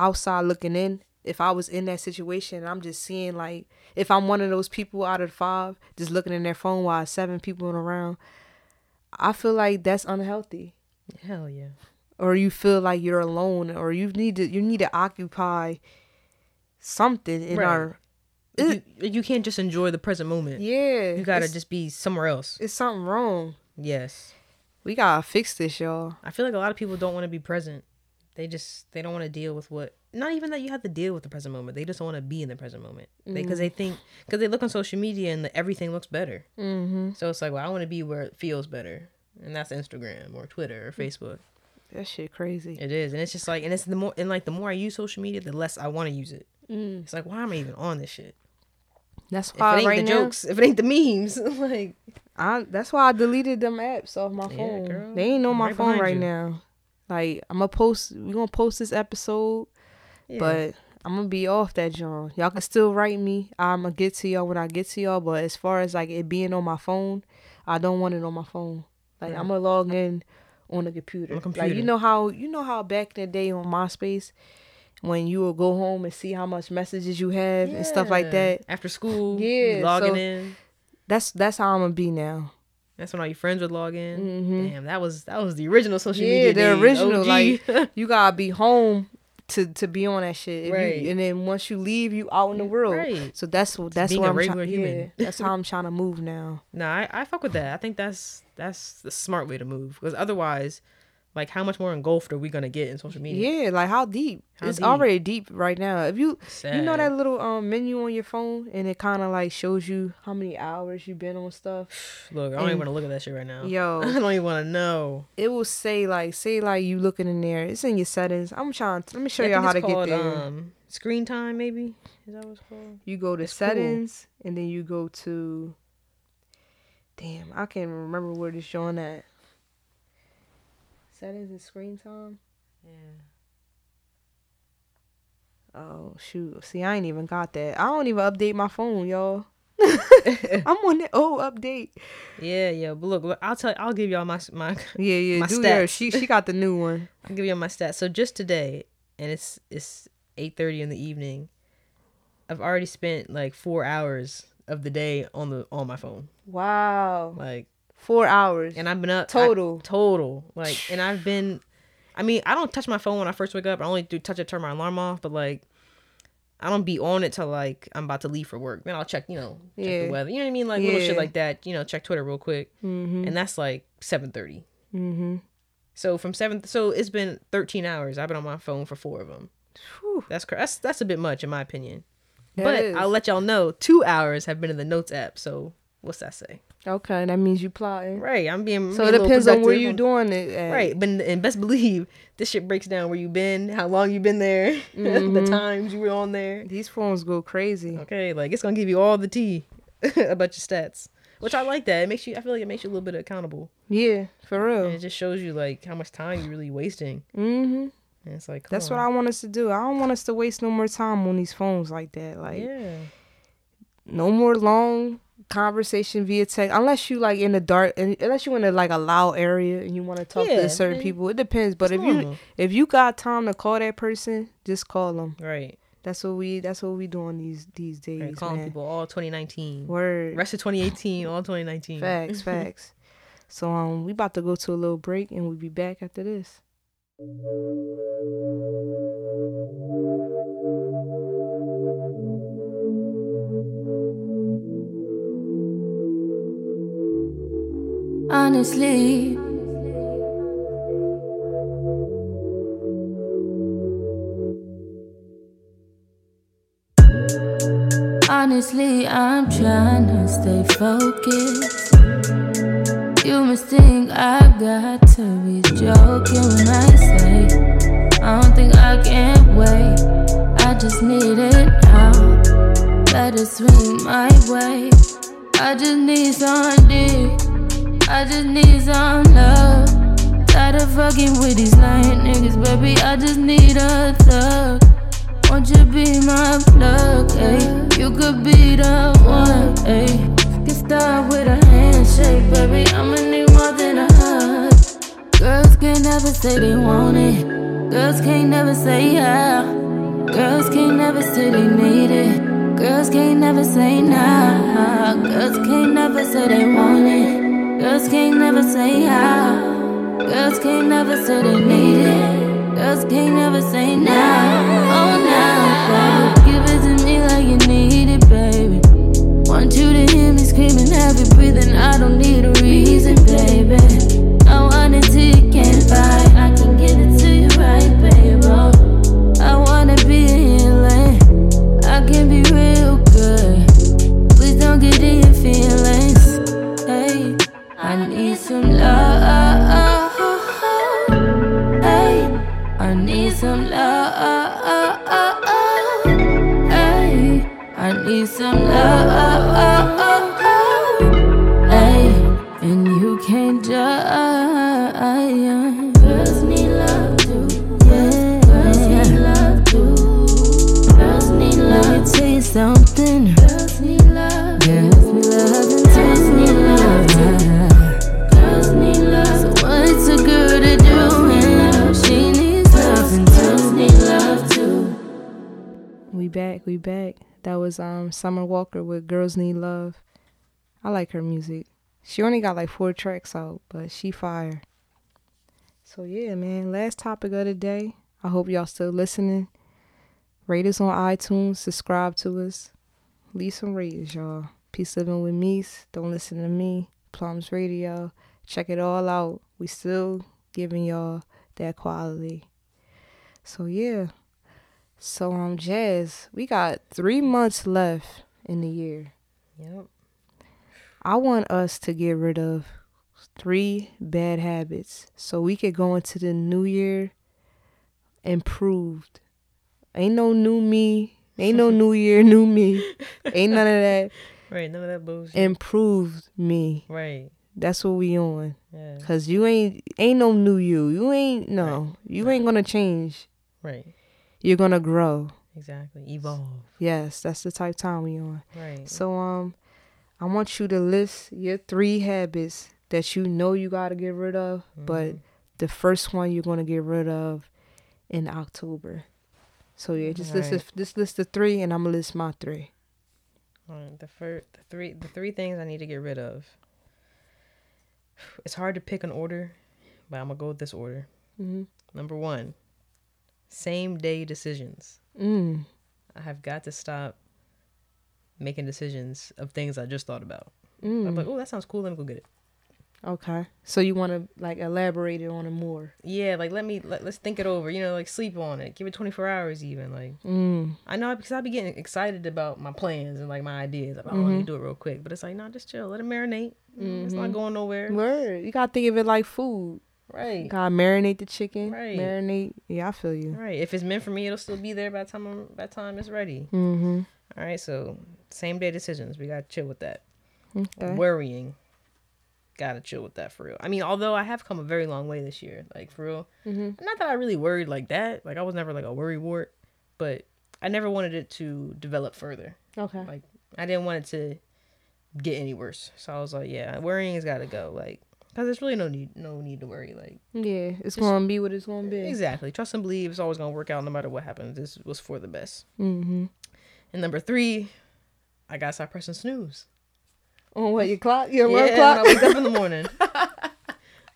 outside looking in. If I was in that situation, I'm just seeing like, if I'm one of those people out of five, just looking in their phone while seven people in around, I feel like that's unhealthy. Hell yeah. Or you feel like you're alone, or you need to, you need to occupy something in Right. our you, you can't just enjoy the present moment. Yeah, You gotta just be somewhere else. it's something wrong. Yes. We gotta fix this, y'all. I feel like a lot of people don't want to be present. They just they don't want to deal with what. Not even that you have to deal with the present moment. They just want to be in the present moment because they, think because they look on social media and the, everything looks better. Mm-hmm. So it's like, well, I want to be where it feels better, and that's Instagram or Twitter or Facebook. That shit crazy. It is, and it's just like, and it's the more and like the more I use social media, the less I want to use it. Mm. It's like, why am I even on this shit? That's why If it ain't right the now, jokes, if it ain't the memes, (laughs) like I that's why I deleted them apps off my Yeah, phone. girl. They ain't on my right phone right you. now. Like I'm gonna post. We gonna post this episode, yeah. but I'm gonna be off that John. Y'all can still write me. I'm gonna get to y'all when I get to y'all. But as far as like it being on my phone, I don't want it on my phone. Like Right. I'm gonna log in on the computer. On the Like computer. you know how you know how back in the day on MySpace, when you would go home and see how much messages you have and stuff like that. After school, Yeah, logging so- in. That's that's how I'm gonna be now. That's when all your friends would log in. Mhm. Damn, that was that was the original social Yeah, media. the days, original, OG. like, (laughs) You gotta be home to to be on that shit. Right. You, and then once you leave, you out in the world. Right. So that's what that's what a I'm regular trying. human. Yeah, that's how I'm trying to move now. (laughs) Nah, I, I fuck with that. I think that's that's the smart way to move. Because otherwise, like, how much more engulfed are we gonna get in social media? Yeah, like how deep? How it's deep? already deep right now. If you you know that little um menu on your phone and it kind of like shows you how many hours you've been on stuff. (sighs) Look, I don't even want to look at that shit right now. Yo. (laughs) I don't even want to know. It will say like say like you looking in there. It's in your settings. I'm trying. To, let me show Yeah, y'all how to it's get called, there. Um, screen time, maybe. Is that what it's called? You go to It's cool. settings and then you go to Damn, I can't remember where it's showing at. Settings and screen time? Yeah. Oh shoot. See, I ain't even got that. I don't even update my phone, y'all. (laughs) I'm on the old update. Yeah, yeah. But look, look, I'll tell. I'll give y'all my my. Yeah, yeah. My do stats. She she got the new one. (laughs) I'll give y'all my stats. So just today, and it's it's eight thirty in the evening. I've already spent like four hours of the day on the on my phone. Wow. Like, Four hours. and I've been up I- Total. total. Like, and I've been. I mean, I don't touch my phone when I first wake up. I only do touch it, turn my alarm off. But like, I don't be on it till like I'm about to leave for work. Then I'll check, you know, check Yeah. the weather. You know what I mean? Like little shit like that. You know, check Twitter real quick, mm-hmm. and that's like seven thirty. Mm-hmm. So from seven, so it's been thirteen hours. I've been on my phone for four of them. Whew. That's that's that's a bit much in my opinion. That but is. I'll let y'all know two hours have been in the notes app. So what's that say? Okay, that means you plotting. Right, I'm being So being it depends on where you doing it at. Right, but and best believe this shit breaks down where you've been, how long you been there, (laughs) the Mhm. times you were on there. These phones go crazy. Okay, like it's gonna give you all the tea (laughs) about your stats, which I like that. It makes you. I feel like it makes you a little bit accountable, Yeah, for and real. it just shows you like how much time you're really wasting. Mm-hmm. And it's like That's what I want us to do. I don't want us to waste no more time on these phones like that. Like yeah. no more long conversation via text unless you like in the dark and unless you in a like a loud area and you want to talk Yeah, to certain people. It depends. But It's if you if you got time to call that person, just call them. right, That's what we that's what we doing these these days. right, calling man. people all 2019, Word. rest of 2018, all 2019. Facts, (laughs) facts. So um we about to go to a little break and we'll be back after this. Honestly, honestly, I'm trying to stay focused. You must think I've got to be joking when I say I don't think I can wait. I just need it now. Let it swing my way. I just need some dick. I just need some love. Tired of fucking with these lying niggas, baby. I just need a thug. Won't you be my plug, ayy? You could be the one, ayy. Get started with a handshake, baby. I'ma need more than a hug. Girls can't never say they want it. Girls can't never say yeah. Girls can't never say they need it. Girls can't never say nah. Girls can't never say they want it. Girls can't never say how. Girls can't never say they need it. Girls can't never say now. Oh, now, Give it to me like you need it, baby. Want you to hear me screaming every breathing. I don't need a reason, baby. I want it till you can't fight. Need some love. Summer Walker with Girls Need Love. I like her music. She only got like four tracks out, but she fire. So yeah, man. Last topic of the day. I hope y'all still listening. Rate us on iTunes. Subscribe to us. Leave some ratings, y'all. Peace living with me. Don't listen to me. Plums Radio. Check it all out. We still giving y'all that quality. So yeah. So um Jazz, we got three months left in the year. Yep. I want us to get rid of three bad habits so we could go into the new year improved. Ain't no new me. Ain't no (laughs) new year, new me. Ain't none of that. (laughs) Right. None of that bullshit. Improved me. right. That's what we on. Yeah. Cause you ain't ain't no new you. You ain't no. You ain't gonna change. Right. You're gonna grow. Exactly. Evolve. Yes, that's the type time we on. Right. So um I want you to list your three habits that you know you gotta get rid of, but the first one you're gonna get rid of in October. So yeah, just list Right. the, just list the three and I'm gonna list my three. Alright, the first, the three, the three things I need to get rid of. It's hard to pick an order, but I'm gonna go with this order. Mm-hmm. Number one, same day decisions. Mm. I have got to stop making decisions of things I just thought about. Mm. I'm like, oh, that sounds cool. Let me go get it. Okay. So you wanna like elaborate it on it more. Yeah, like let me let, let's think it over. You know, like sleep on it. Give it 24 hours even. Like Mm. I know because I be getting excited about my plans and like my ideas. Like, oh, Mm-hmm. me do it real quick. But it's like, no, just chill. Let it marinate. It's not going nowhere. Word. You gotta think of it like food. Right. Gotta marinate the chicken. Right. Marinate. Yeah, I feel you. Right. If it's meant for me, it'll still be there by the time I'm, by the time it's ready. Mm-hmm. All right. So same day decisions. We gotta chill with that. Okay. Worrying. Gotta chill with that for real. I mean, although I have come a very long way this year, like for real. Mhm. Not that I really worried like that. Like I was never like a worry wart, but I never wanted it to develop further. Okay. Like I didn't want it to get any worse. So I was like, yeah, worrying has got to go. Like, cause there's really no need, no need to worry. Like, Yeah, it's gonna be what it's gonna be. exactly. Trust and believe it's always gonna work out no matter what happens. This was for the best. Mm-hmm. And number three, I gotta stop pressing snooze. On what your clock? Your yeah, work when clock? I wake up in the morning.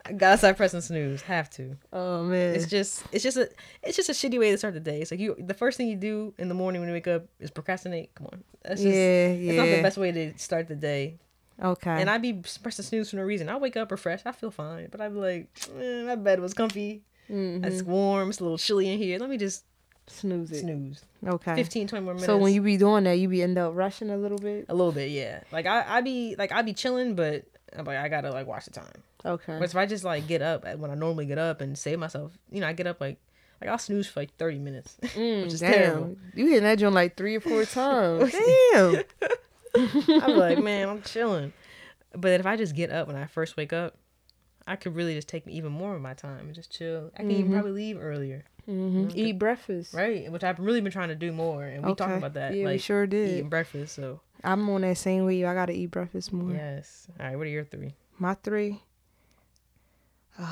I gotta stop pressing snooze. Have to. (laughs) oh man. It's just, it's just a, it's just a shitty way to start the day. It's like you, the first thing you do in the morning when you wake up is procrastinate. Come on, that's just, yeah, yeah. it's not the best way to start the day. Okay. And I'd be pressing snooze for no reason. I wake up refreshed. I feel fine, but I'd be like, eh, my bed was comfy. Mhm. It's warm. It's a little chilly in here. Let me just snooze it. snooze. Okay. 15, 20 more minutes. So when you be doing that, you be end up rushing a little bit. a little bit, yeah. Like I, I be like I be chilling, but I'm like I gotta like watch the time. Okay. But if I just like get up when I normally get up and save myself, you know, I get up like like I'll snooze for like 30 minutes, (laughs) Mm, which is damn. terrible. You hitting that joint like three or four times. (laughs) damn. (laughs) I'm like, man, I'm chilling. But if I just get up when I first wake up, I could really just take even more of my time and just chill. I can even probably leave earlier, hmm Eat breakfast. right? Which I've really been trying to do more, and we Okay. talking about that. Yeah, we sure did. eating breakfast. So I'm on that same way. I gotta eat breakfast more. yes. All right, what are your three? My three.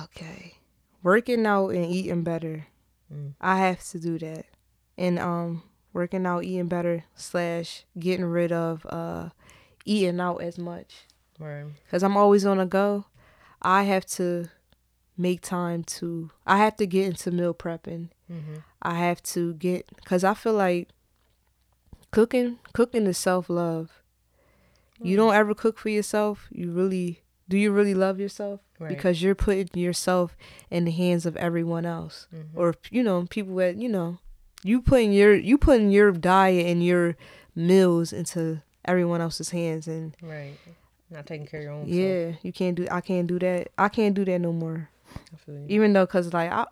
Okay. Working out and eating better. Mm. I have to do that. And um working out, eating better, slash getting rid of uh eating out as much. Right. Cause I'm always on a go. I have to make time to I have to get into meal prepping. Mm-hmm. I have to get cuz I feel like cooking cooking is self-love. You don't ever cook for yourself. You really do you really love yourself? Right. Because you're putting yourself in the hands of everyone else. Mhm. Or you know, people that, you know, you putting your you putting your diet and your meals into everyone else's hands and Right. Not taking care of your own. self. yeah, you can't do I can't do that. I can't do that no more. Even though cuz like I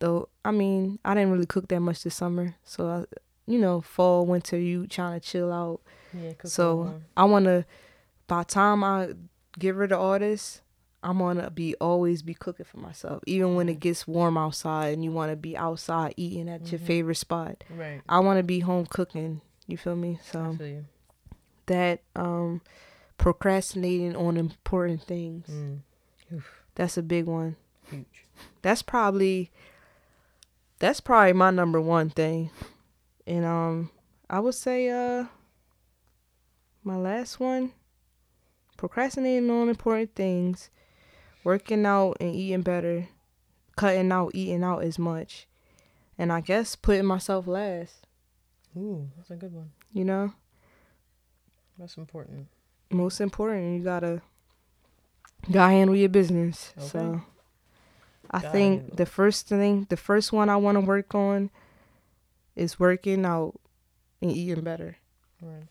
though I mean, I didn't really cook that much this summer. So I you know, fall, winter, you trying to chill out. Yeah. So. I want to, by the time I get rid of all this, I'm gonna be always be cooking for myself. Even when it gets warm outside and you want to be outside eating at your favorite spot, right. I want to be home cooking. You feel me? I So feel you. that um, procrastinating on important things. Mm. That's a big one. Huge. That's probably that's probably my number one thing. And um I would say uh my last one procrastinating on important things, working out and eating better, cutting out eating out as much. And I guess putting myself last, Ooh, that's a good one. you know? That's important. Most important, you gotta gotta handle your business. Okay. So I Gotta think handle. the first thing, the first one I want to work on is working out and eating better. Right.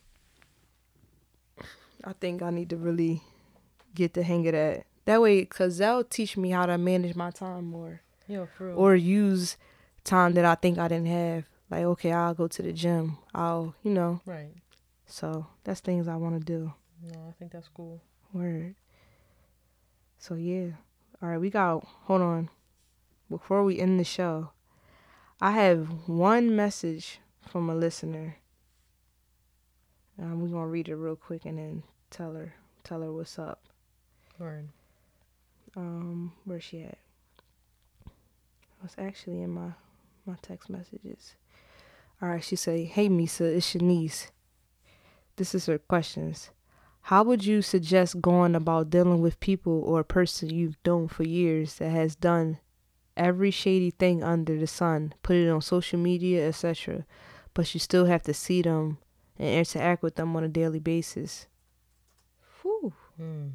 I think I need to really get the hang of that. That way, cause that'll teach me how to manage my time more, Yo, for real. or use time that I think I didn't have. Like, okay, I'll go to the gym. I'll, you know. right. So that's things I want to do. No, I think that's cool. Word. So yeah. All right, we got hold on. Before we end the show, I have one message from a listener. Um, we're gonna read it real quick and then tell her tell her what's up. Word. Um, where's she at? I was actually in my my text messages. All right, she say, "Hey Misa, it's Shanice. This is her questions. How would you suggest going about dealing with people or a person you've known for years that has done every shady thing under the sun, put it on social media, etc., but you still have to see them and interact with them on a daily basis?" Whew, Mm.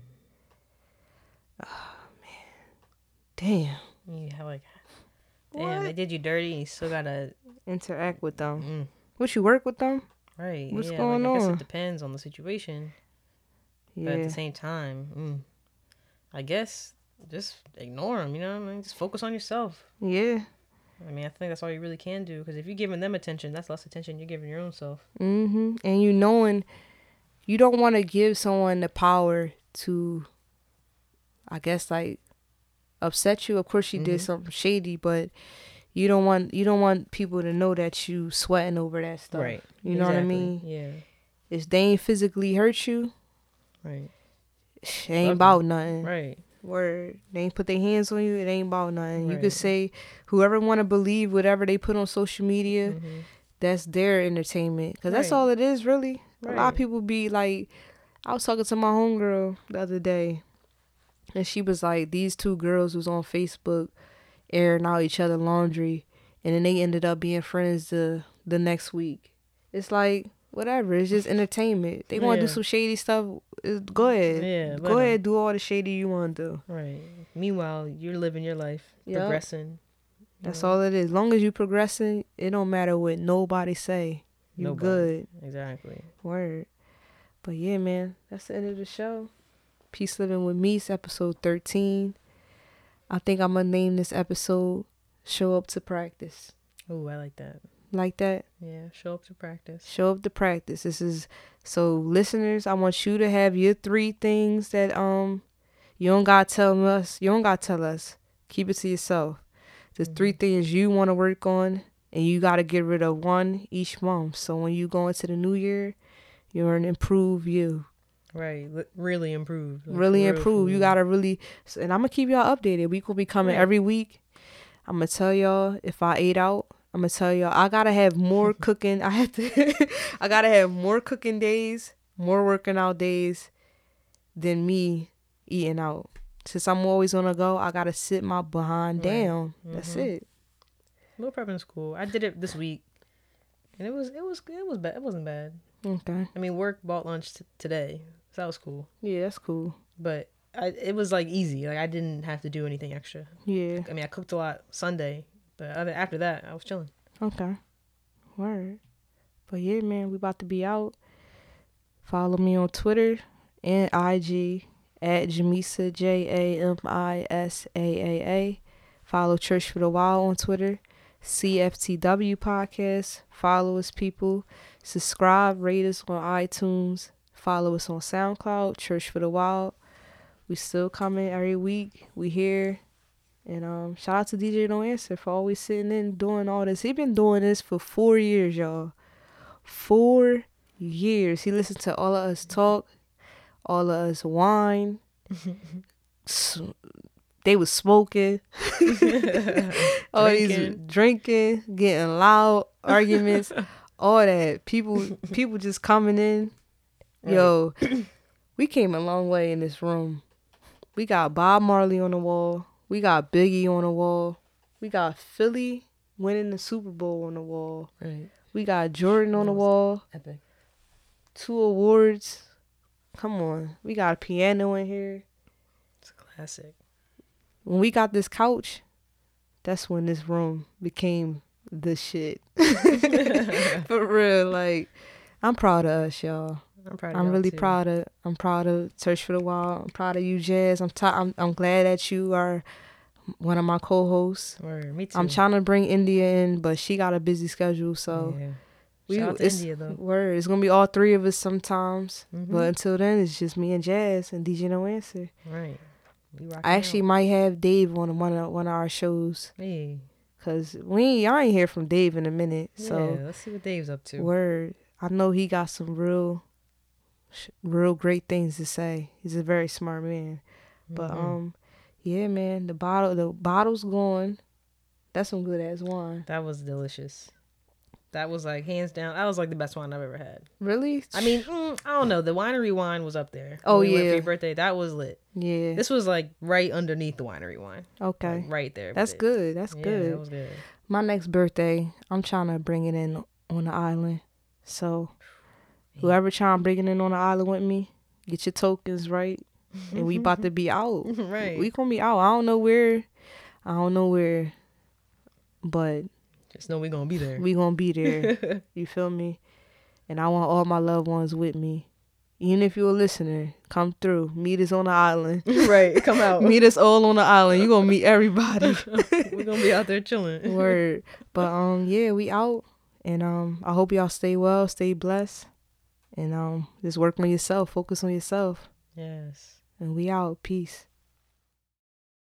Damn. You have like, damn, they did you dirty, and you still gotta. Interact with them. Mm. What you work with them? Right. What's yeah, going like, I guess on? it depends on the situation, Yeah. but at the same time, mm, I guess just ignore them. You know, what I mean, just focus on yourself. Yeah. I mean, I think that's all you really can do. Because if you're giving them attention, that's less attention you're giving your own self. Mm-hmm. And you knowing you don't want to give someone the power to I guess like upset you. Of course you did something shady, but you don't want you don't want people to know that you sweating over that stuff. Right. You know what I mean? Yeah. If they ain't physically hurt you, Right. it ain't about nothing. Right. Word. They ain't put their hands on you, it ain't about nothing. You Right. could say whoever want to believe whatever they put on social media, Mhm. that's their entertainment. Because that's all it is, really. A lot of people be like, I was talking to my homegirl the other day, and she was like, these two girls was on Facebook airing out each other laundry, and then they ended up being friends the the next week. It's like whatever. It's just entertainment. They want to Yeah. do some shady stuff. Go ahead. Yeah, Go ahead. Do all the shady you want to do. Right. Meanwhile, you're living your life, Yup. progressing. That's all it is. As long as you're progressing, it don't matter what nobody say. You Nobody. good. Exactly. Word. But yeah, man, that's the end of the show. Peace Living with Me's episode 13. I think I'm going to name this episode Show Up to Practice. Oh, I like that. Like that? Yeah. Show up to practice. Show up to practice. This is so listeners, I want you to have your three things that um you don't got to tell us. You don't got to tell us. Keep it to yourself. There's three things you want to work on and you got to get rid of one each month. So when you go into the new year, you're an improved you. Right. Really improve. like, really improve. You gotta really, and I'm gonna keep y'all updated. We will be coming Yeah. every week. I'm gonna tell y'all if I ate out. I'm gonna tell y'all I gotta have more (laughs) cooking. I have to. (laughs) I gotta have more cooking days, more working out days, than me eating out. Since I'm always on the go, I gotta sit my behind Right. down. That's Mhm. it. Meal prepping is cool. I did it this week, and it was it was it was bad. It wasn't bad. Okay. I mean, work bought lunch t- today, that was cool. Yeah, that's cool. But I, it was like easy. Like I didn't have to do anything extra. Yeah. I mean, I cooked a lot Sunday, but other after that, I was chilling. Okay. Word. But yeah, man, we about to be out. Follow me on Twitter and IG at Jamisa J A M I S A A A. Follow Church for the Wild on Twitter. CFTW podcast. Follow us, people. Subscribe, rate us on iTunes. Follow us on SoundCloud, Church for the Wild. We still coming every week. We here. And um, shout out to DJ No Answer for always sitting in doing all this. He been doing this for four years, y'all. Four years. He listened to all of us talk, all of us whine. (laughs) S- they was smoking. (laughs) all these Drinking. drinking, getting loud arguments, (laughs) all that. People people just coming in. Yo, we came a long way in this room. We got Bob Marley on the wall. We got Biggie on the wall. We got Philly winning the Super Bowl on the wall. Right. We got Jordan on the wall. Epic. Two awards. Come on. We got a piano in here. It's a classic. When we got this couch, that's when this room became the shit. (laughs) (laughs) For real. Like, I'm proud of us, y'all. I'm proud. Of I'm really too. proud of I'm proud of Church for the Wild. I'm proud of you, Jazz. I'm t- I'm I'm glad that you are one of my co-hosts. Word, me too. I'm trying to bring India in, but she got a busy schedule, so yeah. we Shout out to it's, India though. word. It's gonna be all three of us sometimes, Mhm. but until then, it's just me and Jazz and DJ No Answer. Right. I actually out. might have Dave on one of one of our shows Hey. because we ain't, y'all ain't hear from Dave in a minute. So yeah, let's see what Dave's up to. Word. I know he got some real, real great things to say. He's a very smart man. But Mhm. um, yeah, man, the bottle, the bottle's gone. That's some good ass wine. that was delicious. That was like hands down. That was like the best wine I've ever had. Really? I mean, mm, I don't know. The winery wine was up there. Oh, we yeah. for your birthday. That was lit. yeah. This was like right underneath the winery wine. Okay, Like, right there. that's good. That's Yeah, good. that was good. My next birthday, I'm trying to bring it in on the island. So, whoever trying to bring in on the island with me, get your tokens right, and we about to be out. (laughs) right. We gonna be out. I don't know where. I don't know where, but Just know we gonna be there. we gonna be (laughs) there. you feel me? And I want all my loved ones with me. Even if you're a listener, come through. Meet us on the island. (laughs) right. Come out. meet us all on the island. You gonna meet everybody. We're gonna be out there chilling. Word. But um, yeah, we out, and um, I hope y'all stay well, stay blessed, and um, just work on yourself, focus on yourself, Yes. and we out. Peace.